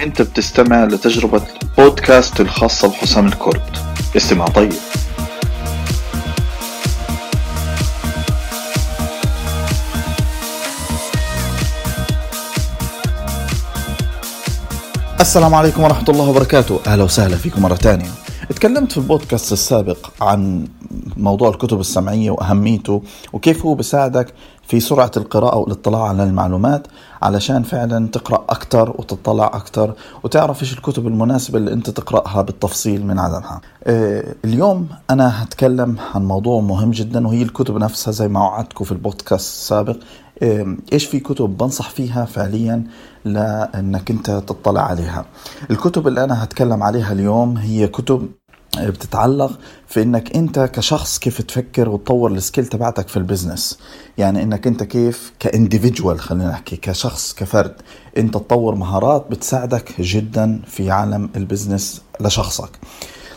أنت بتستمع لتجربة بودكاست الخاصة بحسام الكرد. استمع طيب. السلام عليكم ورحمة الله وبركاته. أهلا وسهلا فيكم مرة تانية تكلمت في البودكاست السابق عن موضوع الكتب السمعية وأهميته وكيف هو بيساعدك في سرعة القراءة والاطلاع على المعلومات علشان فعلا تقرأ أكثر وتطلع أكثر وتعرف إيش الكتب المناسبة اللي أنت تقرأها بالتفصيل من عدمها آه، اليوم أنا هتكلم عن موضوع مهم جدا وهي الكتب نفسها زي ما وعدتكم في البودكاست السابق. آه، إيش في كتب بنصح فيها فعليا لأنك أنت تطلع عليها. الكتب اللي أنا هتكلم عليها اليوم هي كتب بتتعلق في إنك أنت كشخص كيف تفكر وتطور ال skill تبعتك في ال business يعني إنك أنت كيف ك individual خلينا نحكي كشخص كفرد أنت تطور مهارات بتساعدك جدا في عالم ال business لشخصك.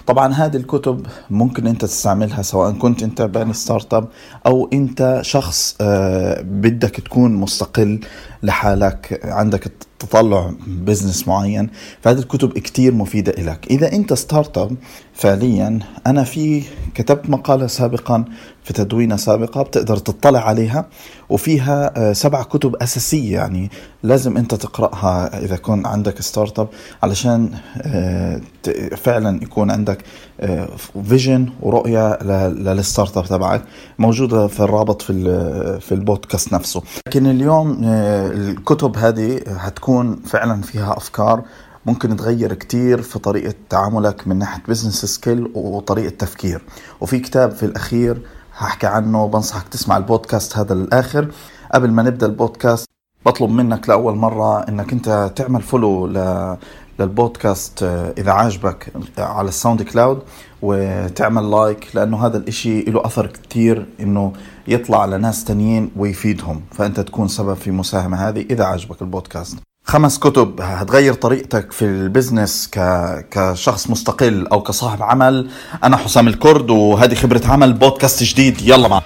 طبعا هذه الكتب ممكن أنت تستعملها سواء كنت أنت باني startup أو أنت شخص آه، بدك تكون مستقل لحالك عندك تطلع business معين. فهذه الكتب كتير مفيدة لك إذا أنت startup فعليا أنا في كتبت مقالة سابقا في تدوينة سابقة بتقدر تطلع عليها وفيها آه، سبع كتب أساسية يعني لازم أنت تقرأها إذا كنت عندك startup علشان آه، فعلا يكون عندك vision آه، ورؤية لل startup تبعك موجودة في الرابط في في البودكاست نفسه. لكن اليوم الكتب هذه هتكون فعلا فيها أفكار ممكن تغير كتير في طريقة تعاملك من ناحية business scale وطريقة تفكير. وفي كتاب في الأخير هحكي عنه بنصحك تسمع البودكاست هذا للآخر. قبل ما نبدأ البودكاست بطلب منك لأول مرة إنك أنت تعمل follow لل podcast إذا عاجبك على ال SoundCloud وتعمل like لأنه هذا الإشي له أثر كتير إنه يطلع لناس تانيين ويفيدهم. فأنت تكون سبب في مساهمة هذه إذا عجبك البودكاست. خمس كتب هتغير طريقتك في البزنس ك... كشخص مستقل أو كصاحب عمل. أنا حسام الكرد وهذه خبرة عمل بودكاست جديد. يلا معنا.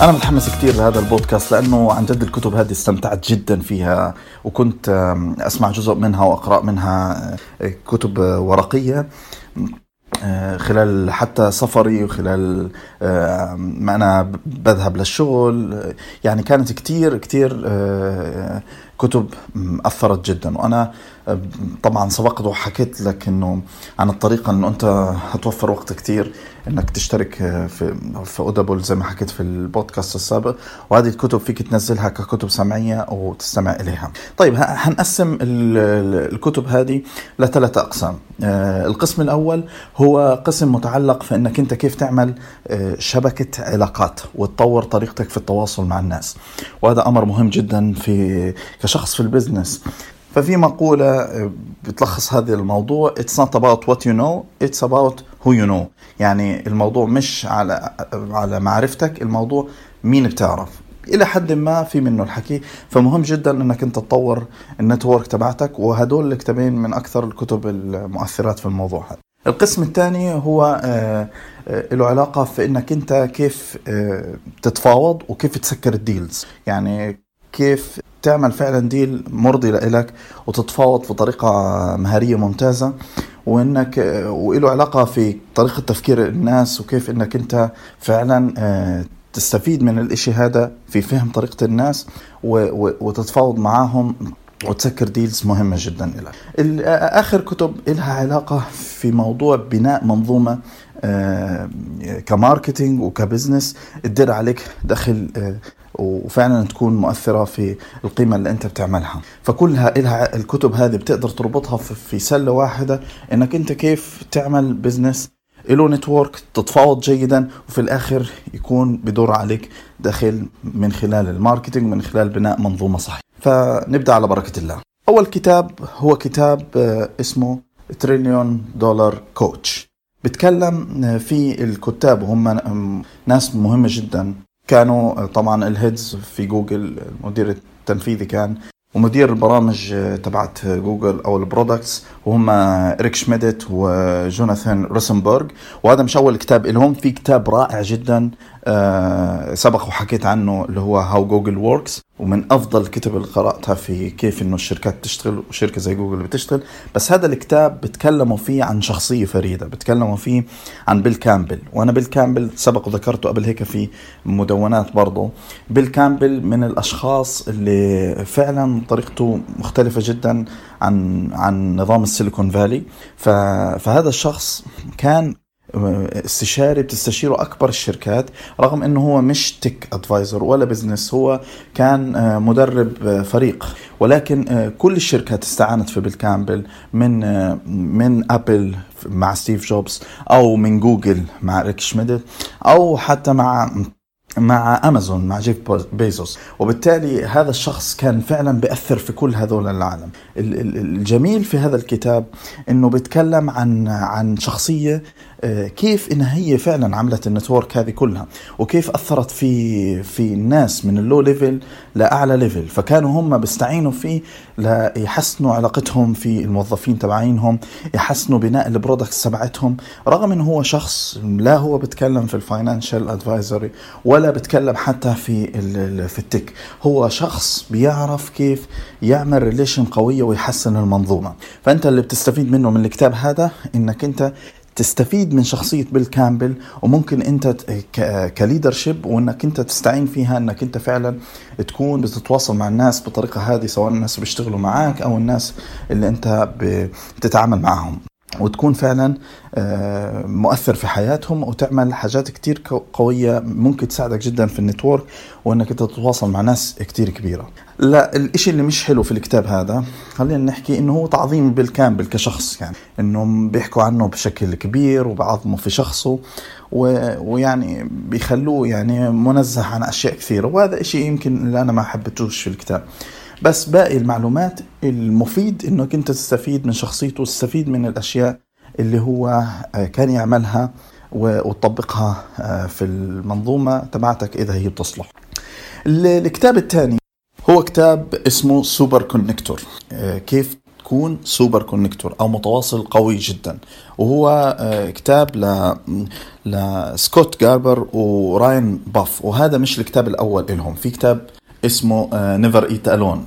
أنا متحمس كثير لهذا البودكاست لأنه عن جد الكتب هذه استمتعت جدا فيها وكنت أسمع جزء منها وأقرأ منها آه، كتب ورقية آه، خلال حتى سفري وخلال آه، ما أنا بذهب للشغل يعني كانت كتير كتير كتب أثرت جدا وأنا طبعا سبقت وحكيت لك إنه عن الطريقة إنه أنت هتوفر وقت كتير إنك تشترك في في أودابل زي ما حكيت في البودكاست السابق وهذه الكتب فيك تنزلها ككتب سمعية وتستمع إليها. طيب هنقسم الكتب هذه لثلاث أقسام. آه، القسم الأول هو قسم متعلق في إنك أنت كيف تعمل آه، شبكة علاقات وتطور طريقتك في التواصل مع الناس. وهذا أمر مهم جدا في كشخص في البزنس. ففي مقولة آه، بتلخص هذا الموضوع It's not about what you know It's about who you know. يعني الموضوع مش على على معرفتك الموضوع مين بتعرف. إلى حد ما في منه الحكي. فمهم جدا إنك أنت تطور ال network تبعتك وهدول الكتابين من أكثر الكتب المؤثرات في الموضوع هذا. القسم الثاني هو آه، آه، له علاقة في إنك أنت كيف تتفاوض وكيف تسكر ال deals يعني كيف تعمل فعلا deal مرضي لإلك وتتفاوض في طريقة مهارية ممتازة وإنك وله علاقة في طريقة تفكير الناس وكيف إنك أنت فعلا آه، تستفيد من الإشي هذا في فهم طريقة الناس وتتفاوض معاهم وتسكر deals مهمة جدا لك آخر كتب لها علاقة في موضوع بناء منظومة آه، ك marketing وك business تدير عليك دخل آه، وفعلا تكون مؤثرة في القيمة اللي أنت بتعملها. فكلها إلها الكتب هذه بتقدر تربطها في سلة واحدة إنك أنت كيف تعمل business له network تتفاوض جيدا وفي الآخر يكون بدور عليك دخل من خلال ال marketing من خلال بناء منظومة صحيحة. فنبدأ على بركة الله. أول كتاب هو كتاب آه، اسمه Trillion Dollar Coach بتكلم في الكتاب وهم ناس مهمة جدا. كانوا طبعا ال heads في جوجل المدير التنفيذي كان ومدير البرامج تبعت جوجل أو ال products وهم إريك شميدت وجوناثان روسنبرغ. وهذا مش اول كتاب لهم. في كتاب رائع جدا سبق وحكيت عنه اللي هو How Google Works ومن أفضل الكتب اللي قرأتها في كيف إنه الشركات بتشتغل وشركة زي جوجل بتشتغل. بس هذا الكتاب بتكلموا فيه عن شخصية فريدة بتكلموا فيه عن بيل كامبل وأنا بيل كامبل سبق وذكرته قبل هيك في مدونات برضه. بيل كامبل من الأشخاص اللي فعلا طريقته مختلفة جدا عن عن نظام ال Silicon Valley. فهذا الشخص كان استشاري بتستشيره أكبر الشركات رغم إنه هو مش tech advisor ولا business هو كان آه، مدرب آه، فريق. ولكن آه، كل الشركات استعانت في بيل كامبل من من Apple مع ستيف جوبز أو من جوجل مع إريك شميدت أو حتى مع مع امازون مع جيف بيزوس وبالتالي هذا الشخص كان فعلا بيأثر في كل هذول العالم. الجميل في هذا الكتاب إنه بيتكلم عن عن شخصية كيف انها هي فعلا عملت ال network هذه كلها؟ وكيف أثرت في في الناس من ال low level لأعلى level؟ فكانوا هم بيستعينوا فيه ليحسنوا علاقتهم في الموظفين تبعينهم يحسنوا بناء ال products تبعتهم. رغم إنه هو شخص لا هو بتكلم في ال financial advisory ولا بتكلم حتى في في ال tech. هو شخص بيعرف كيف يعمل relation قوية ويحسن المنظومة. فأنت اللي بتستفيد منه من الكتاب هذا إنك أنت تستفيد من شخصية بيل كامبل وممكن أنت ك leadership وأنك أنت تستعين فيها أنك أنت فعلا تكون بتتواصل مع الناس بالطريقة هذه سواء الناس بيشتغلوا معك أو الناس اللي أنت بتتعامل معهم وتكون فعلا آه، مؤثر في حياتهم وتعمل حاجات كتير قوية ممكن تساعدك جدا في ال network وإنك أنت تتواصل مع ناس كتير كبيرة. لا الإشي اللي مش حلو في الكتاب هذا خلينا نحكي إنه هو تعظيم بيل كامبل كشخص يعني انه بيحكوا عنه بشكل كبير وبعظموا في شخصه ويعني بيخلوه يعني منزه عن أشياء كثيرة وهذا إشي يمكن اللي أنا ما حبيتوش في الكتاب. بس باقي المعلومات المفيد إنك أنت تستفيد من شخصيته تستفيد من الأشياء اللي هو آه، كان يعملها وتطبقها آه، في المنظومة تبعتك إذا هي بتصلح. الكتاب الثاني هو كتاب اسمه Superconnector. آه، كيف تكون superconnector أو متواصل قوي جدا. وهو كتاب ل لسكوت جيربر وراين باف. وهذا مش الكتاب الأول لهم في كتاب اسمه Never Eat Alone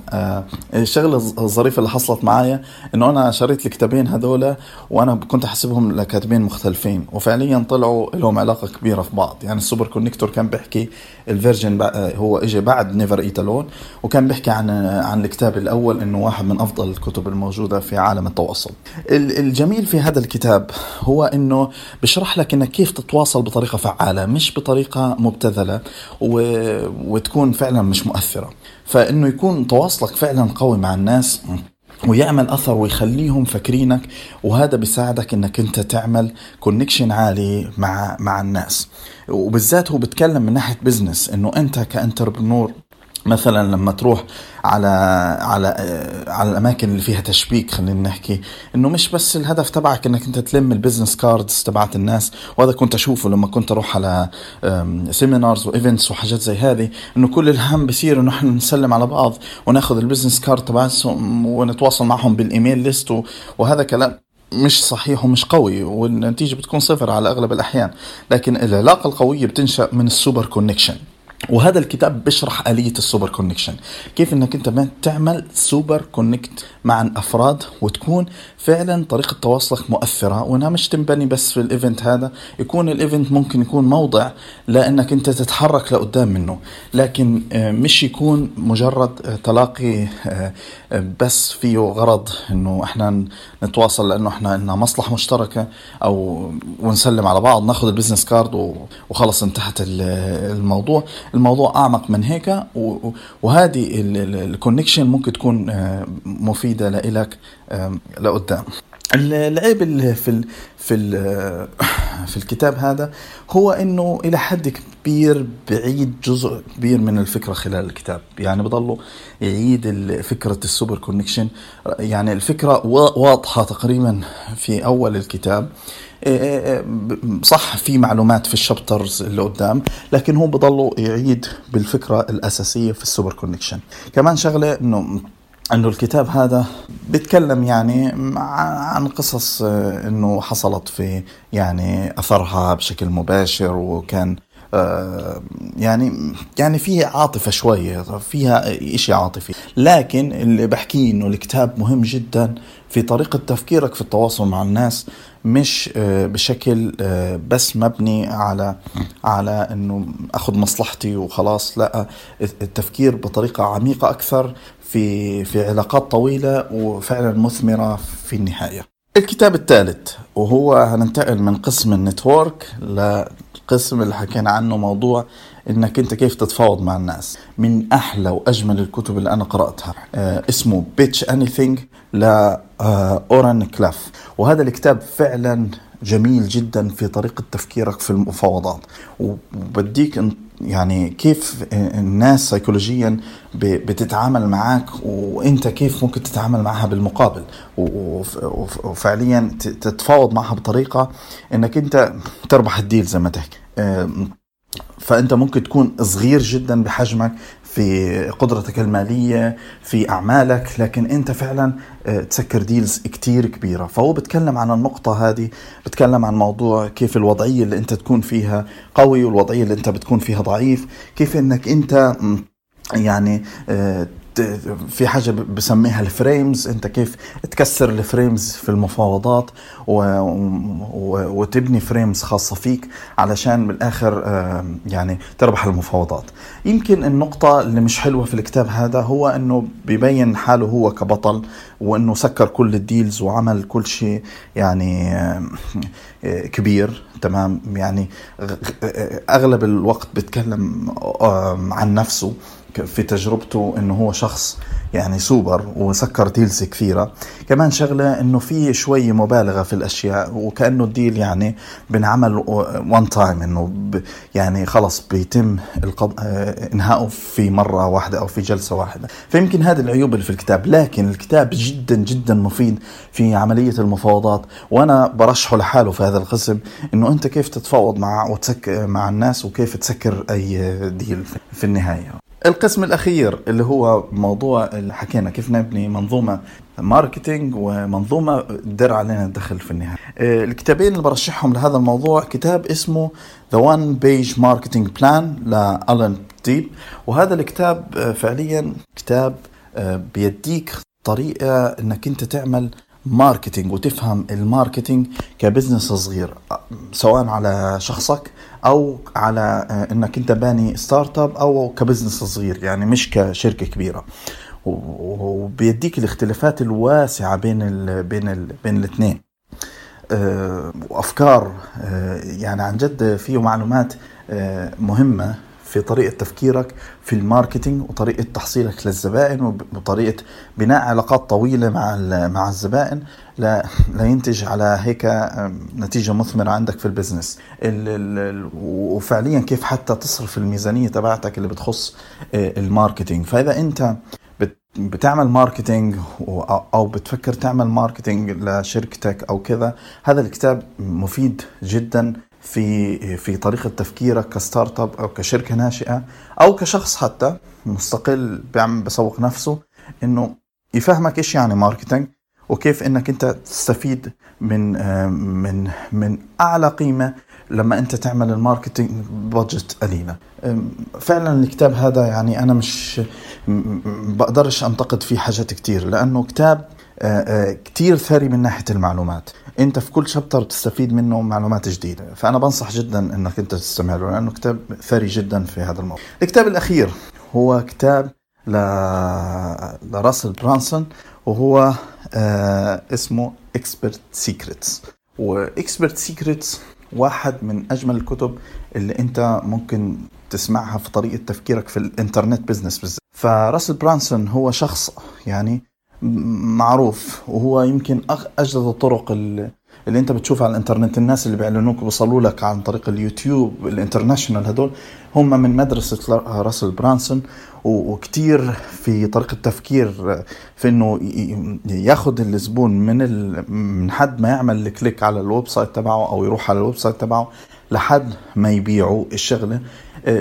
الشغله الظريفه اللي حصلت معايا إنه أنا شريت الكتابين هذول وأنا كنت أحسبهم لكاتبين مختلفين وفعليا طلعوا لهم علاقة كبيرة في بعض. يعني ال Superconnector كان بيحكي ال version آه، هو اجى بعد Never Eat Alone وكان بيحكي عن عن الكتاب الأول إنه واحد من أفضل الكتب الموجودة في عالم التواصل. الجميل في هذا الكتاب هو إنه بشرح لك إنك كيف تتواصل بطريقة فعالة مش بطريقة مبتذلة و... وتكون فعلا مش مؤثره مؤثرة فإنه يكون تواصلك فعلا قوي مع الناس ويعمل أثر ويخليهم فاكرينك وهذا بيساعدك إنك أنت تعمل connection عالي مع مع الناس. وبالذات هو بتكلم من ناحية business إنه أنت ك entrepreneur مثلا لما تروح على على على الأماكن اللي فيها تشبيك خلينا نحكي إنه مش بس الهدف تبعك إنك أنت تلم ال business cards تبعت الناس وهذا كنت أشوفه لما كنت أروح على seminars و events وحاجات زي هذه إنه كل الهم بصير إنه إحنا نسلم على بعض وناخذ ال business card تبعهم ونتواصل معهم بال email list وهذا كلام مش صحيح ومش قوي والنتيجة بتكون صفر على أغلب الأحيان. لكن العلاقة القوية بتنشأ من ال super connection وهذا الكتاب بيشرح آلية ال super connection كيف إنك أنت تعمل super connect مع الأفراد وتكون فعلا طريقة تواصلك مؤثرة. وانها مش تنبني بس في ال event هذا. يكون ال event ممكن يكون موضع لأنك أنت تتحرك لقدام منه. لكن آه، مش يكون مجرد آه، تلاقي آه، بس فيه غرض إنه إحنا نتواصل لأنه إحنا لنا مصلحة مشتركة أو ونسلم على بعض ناخذ ال business card وخلص انتهت الموضوع. الموضوع أعمق من هيك وهذه ال connection ممكن تكون مفيدة لإلك لقدام. العيب في في في الكتاب هذا هو إنه إلى حد كبير بعيد جزء كبير من الفكرة خلال الكتاب. يعني بضله يعيد فكرة ال super connection يعني الفكرة واضحة تقريبا في أول الكتاب. صح في معلومات في ال chapters اللي قدام لكن هو بضله يعيد بالفكرة الأساسية في ال super connection كمان شغلة إنه إنه الكتاب هذا بيتكلم يعني عن قصص آه، إنه حصلت في يعني أثرها بشكل مباشر وكان آه، يعني يعني فيها عاطفة شوية فيها إشي عاطفي. لكن اللي بحكيه إنه الكتاب مهم جدا في طريقة تفكيرك في التواصل مع الناس مش آه، بشكل آه، بس مبني على على إنه أخذ مصلحتي وخلاص لا التفكير بطريقة عميقة أكثر في في علاقات طويلة وفعلا مثمرة في النهاية. الكتاب الثالث وهو هننتقل من قسم النتورك لقسم اللي حكينا عنه موضوع إنك أنت كيف تتفاوض مع الناس. من أحلى وأجمل الكتب اللي أنا قرأتها آه اسمه بيتش اني لاوران كلاف وهذا الكتاب فعلا جميل جدا في طريقة تفكيرك في المفاوضات. وبديك يعني كيف الناس سيكولوجيا بتتعامل معك وأنت كيف ممكن تتعامل معها بالمقابل. وفعليا تتفاوض معها بطريقة إنك أنت تربح الديل زي ما تحكي. فأنت ممكن تكون صغير جدا بحجمك في قدرتك المالية في أعمالك لكن أنت فعلا آه، تسكر deals كتير كبيرة. فهو بتكلم عن النقطة هذه بتكلم عن موضوع كيف الوضعية اللي أنت تكون فيها قوي والوضعية اللي أنت بتكون فيها ضعيف كيف أنك أنت يعني آه، في حاجة بسميها ال frames. انت كيف تكسر ال frames في المفاوضات و... و... وتبني frames خاصة فيك علشان بالاخر يعني تربح المفاوضات. يمكن النقطة اللي مش حلوة في الكتاب هذا هو إنه بيبين حاله هو كبطل وإنه سكر كل ال deals وعمل كل شيء يعني كبير. تمام؟ يعني أغلب الوقت بيتكلم عن نفسه. في تجربته إنه هو شخص يعني سوبر وسكر deals كثيرة. كمان شغلة إنه في شوي مبالغة في الأشياء وكأنه ال deal يعني بنعمل one time إنه يعني خلص بيتم القض... آه، إنهائه في مرة واحدة أو في جلسة واحدة. فيمكن هذه العيوب اللي في الكتاب لكن الكتاب جدا جدا مفيد في عملية المفاوضات وأنا برشحه لحاله في هذا القسم إنه أنت كيف تتفاوض مع وتسك... مع الناس وكيف تسكر أي deal في النهاية. القسم الأخير اللي هو موضوع اللي حكينا كيف نبني منظومة marketing ومنظومة تدر علينا الدخل في النهاية. آه، الكتابين اللي برشحهم لهذا الموضوع كتاب اسمه The 1-Page Marketing Plan لالن ديب وهذا الكتاب آه، فعليا كتاب آه، بيديك طريقة إنك أنت تعمل marketing وتفهم ال marketing ك business صغير سواء على شخصك أو على آه، إنك أنت باني startup أو ك business صغير يعني مش كشركة كبيرة. وبيديك الاختلافات الواسعة بين ال بين ال بين الاثنين. آه، وأفكار آه، يعني عن جد فيه معلومات مهمة. في طريقة تفكيرك في ال marketing وطريقة تحصيلك للزبائن وطريقة بناء علاقات طويلة مع مع الزبائن لينتج على هيك نتيجة مثمرة عندك في ال business. وفعليا كيف حتى تصرف الميزانية تبعتك اللي بتخص آه، ال marketing. فإذا أنت بتعمل marketing أو بتفكر تعمل marketing لشركتك أو كذا هذا الكتاب مفيد جدا في في طريقة تفكيرك ك startup أو كشركة ناشئة أو كشخص حتى مستقل بيعمل بسوق نفسه إنه يفهمك إيش يعني marketing وكيف إنك أنت تستفيد من من من أعلى قيمة لما أنت تعمل ال marketing budget قليلة. فعلا الكتاب هذا يعني أنا مش بقدرش أنتقد فيه حاجات كتير لأنه كتاب كتير ثري من ناحية المعلومات. انت في كل chapter تستفيد منه معلومات جديدة. فأنا بنصح جدا إنك انت تستمع له لأنه كتاب ثري جدا في هذا الموضوع. الكتاب الأخير هو كتاب ل... لراسل برانسون وهو آه اسمه Expert Secrets و Expert Secrets واحد من أجمل الكتب اللي انت ممكن تسمعها في طريقة تفكيرك في ال internet business بالذات. فراسل برانسون هو شخص يعني معروف وهو يمكن أجدد الطرق اللي, أنت بتشوفها على الإنترنت. الناس اللي بيعلنوك وصلوا لك عن طريق اليوتيوب ال international هدول. هم من مدرسة راسل برانسون وكتير في طريقة تفكير في إنه ياخذ الزبون من من حد ما يعمل ال click على ال website تبعه أو يروح على ال website تبعه لحد ما يبيعوا الشغلة.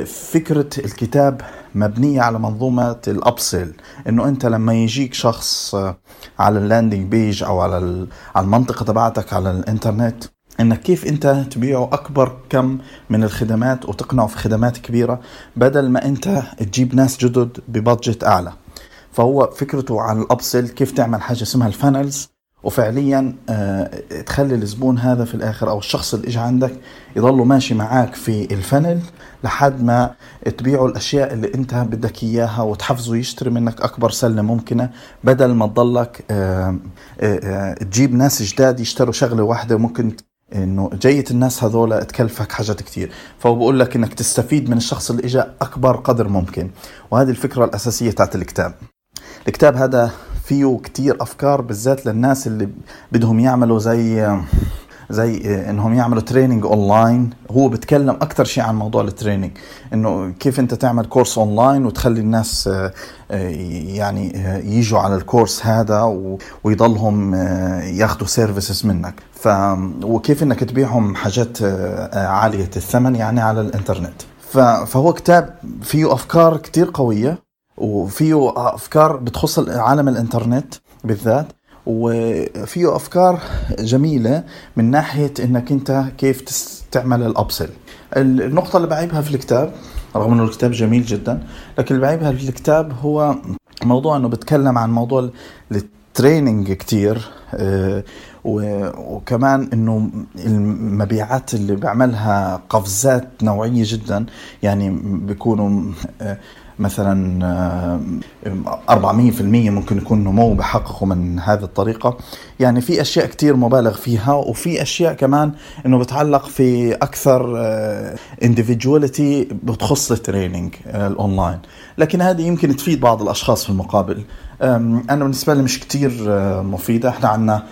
فكرة الكتاب مبنية على منظومة ال upsell إنه أنت لما يجيك شخص آه، على ال landing page أو على على المنطقة تبعتك على الإنترنت إنك كيف أنت تبيعه أكبر كم من الخدمات وتقنعه في خدمات كبيرة بدل ما أنت تجيب ناس جدد ب budget أعلى. فهو فكرته على ال upsell كيف تعمل حاجة اسمها ال funnels. وفعليا آه، تخلي الزبون هذا في الآخر أو الشخص اللي اجى عندك يضله ماشي معاك في الفنل لحد ما تبيعه الأشياء اللي أنت بدك إياها وتحفزه يشتري منك أكبر سلة ممكنة بدل ما تضلك آه، آه، تجيب ناس جداد يشتروا شغلة واحدة ممكن إنه جية الناس هذول تكلفك حاجات كثير فهو بقول لك إنك تستفيد من الشخص اللي اجى أكبر قدر ممكن. وهذه الفكرة الأساسية تاعت الكتاب. الكتاب هذا فيه كتير أفكار بالذات للناس اللي بدهم يعملوا زي زي إنهم يعملوا training online هو بتكلم أكثر شيء عن موضوع ال training إنه كيف أنت تعمل course online وتخلي الناس يعني يجوا على ال course هذا ويضلهم ياخذوا services منك. ف وكيف إنك تبيعهم حاجات عالية الثمن يعني على الإنترنت. فهو كتاب فيه أفكار كتير قوية. وفيه أفكار بتخص عالم الإنترنت بالذات وفيه أفكار جميلة من ناحية إنك أنت كيف تعمل ال upsell النقطة اللي بعيبها في الكتاب رغم إنه الكتاب جميل جدا لكن اللي بعيبها في الكتاب هو موضوع إنه بتكلم عن موضوع ال training كتير آه، وكمان إنه المبيعات اللي بعملها قفزات نوعية جدا يعني بيكونوا آه، مثلا 400% آه، ممكن يكون نمو بحققه من هذه الطريقة. يعني في أشياء كتير مبالغ فيها وفي أشياء كمان أنه بتعلق في أكثر آه، بتخص ال training آه، الأونلاين لكن هذه يمكن تفيد بعض الأشخاص في المقابل. أنا بالنسبة لي مش كتير مفيدة. إحنا عنا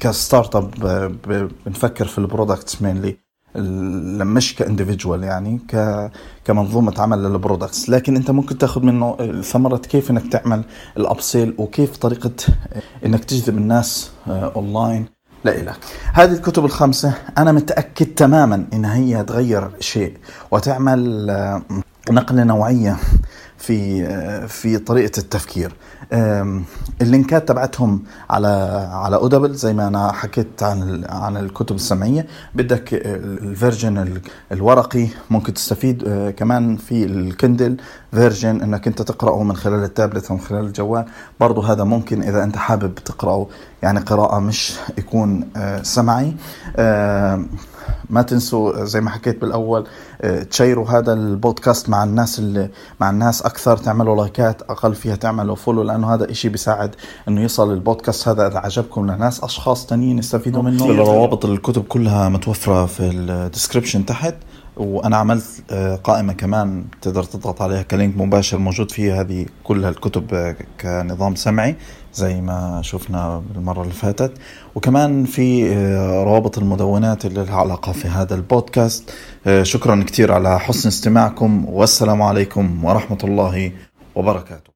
ك startup بنفكر في ال products mainly مش ك individual يعني ك كمنظومة عمل لل products لكن أنت ممكن تاخذ منه ثمره كيف إنك تعمل ال upsell وكيف طريقة إنك تجذب الناس اونلاين آه، لإلك. هذه الكتب الخمسة أنا متأكد تماما إن هي تغير شيء وتعمل آه، نقلة نوعية في في طريقة التفكير. ال link ات تبعتهم على على Audible زي ما أنا حكيت عن عن الكتب السمعية. بدك ال version الورقي ممكن تستفيد أه، كمان في ال Kindle version إنك أنت تقرأه من خلال التابلت أو من خلال الجوال. برضه هذا ممكن إذا أنت حابب تقرأه. يعني قراءة مش يكون أه، سمعي. ما تنسوا زي ما حكيت بالأول آه، ت share وا هذا البودكاست مع الناس اللي مع الناس أكثر تعملوا like ات أقل فيها تعملوا follow لأنه هذا إشي بيساعد إنه يصل البودكاست هذا إذا عجبكم لناس أشخاص تانيين يستفيدوا منه. روابط الكتب كلها متوفرة في ال description تحت. وأنا عملت آه، قائمة كمان تقدر تضغط عليها ك link مباشر موجود فيها. هذه كلها الكتب آه، كنظام سمعي زي ما شفنا المرة اللي فاتت. وكمان في آه، روابط المدونات اللي لها علاقة في هذا البودكاست. شكرا كثير على حسن استماعكم. والسلام عليكم ورحمة الله وبركاته.